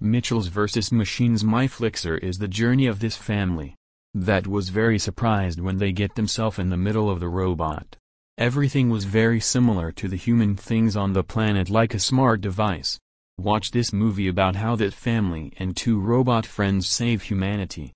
Mitchells vs. Machines MyFlixer is the journey of this family. That was very surprised when they get themselves in the middle of the robot. Everything was very similar to the human things on the planet like a smart device. Watch this movie about how that family and two robot friends save humanity.